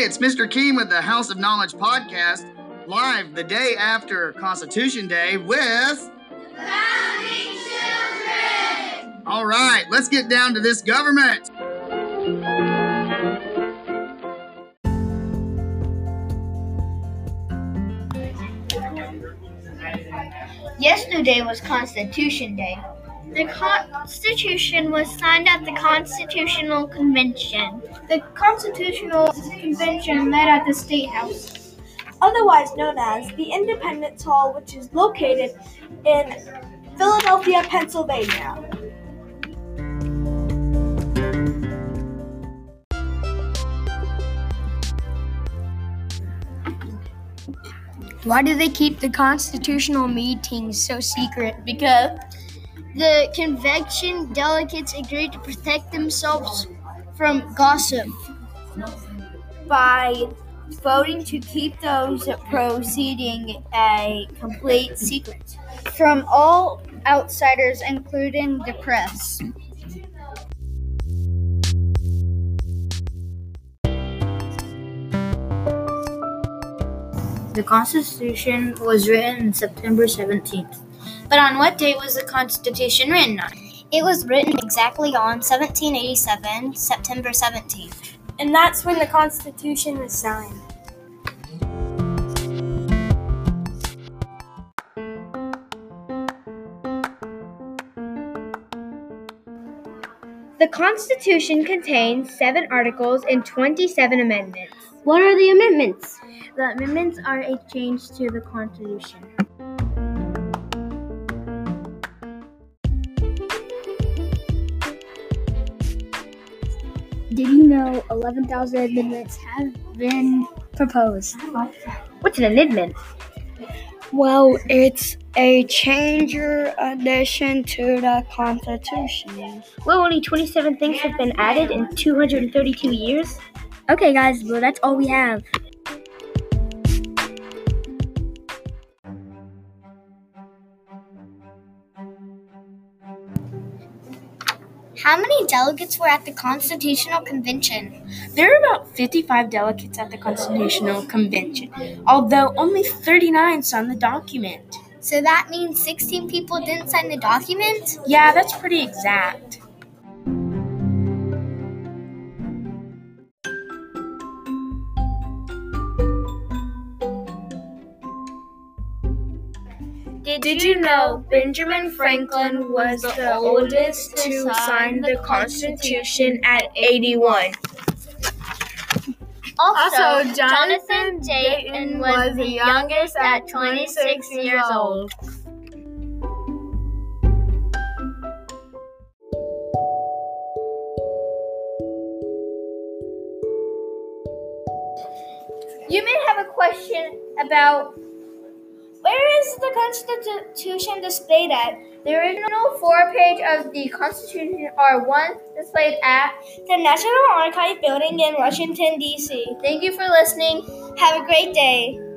it's Mr. Keen with the House of Knowledge podcast, live the day after Constitution Day with. Founding Children! All right, let's get down to this government. Yesterday was Constitution Day. The Constitution was signed at the Constitutional Convention. The Constitutional Convention met at the State House, otherwise known as the Independence Hall, which is located in Philadelphia, Pennsylvania. Why do they keep the constitutional meetings so secret? Because the convention delegates agreed to protect themselves from gossip by voting to keep those proceeding a complete secret from all outsiders, including the press. The Constitution was written on September 17th. But on what date was the Constitution written on? It was written exactly on 1787, September 17th. And that's when the Constitution was signed. The Constitution contains seven articles and 27 amendments. What are the amendments? The amendments are a change to the Constitution. Did you know 11,000 amendments have been proposed? What's an amendment? Well, it's a change or addition to the Constitution. Well, only 27 things have been added in 232 years. Okay, guys, well, that's all we have. How many delegates were at the Constitutional Convention? There are about 55 delegates at the Constitutional Convention, although only 39 signed the document. So that means 16 people didn't sign the document? Yeah, that's pretty exact. Did you know Benjamin Franklin was the oldest to sign the Constitution at 81? Also, Jonathan Dayton was the youngest at 26 years old. You may have a question about where is the Constitution displayed at? The original four page of the Constitution are one displayed at the National Archive building in Washington, D.C. Thank you for listening. Have a great day.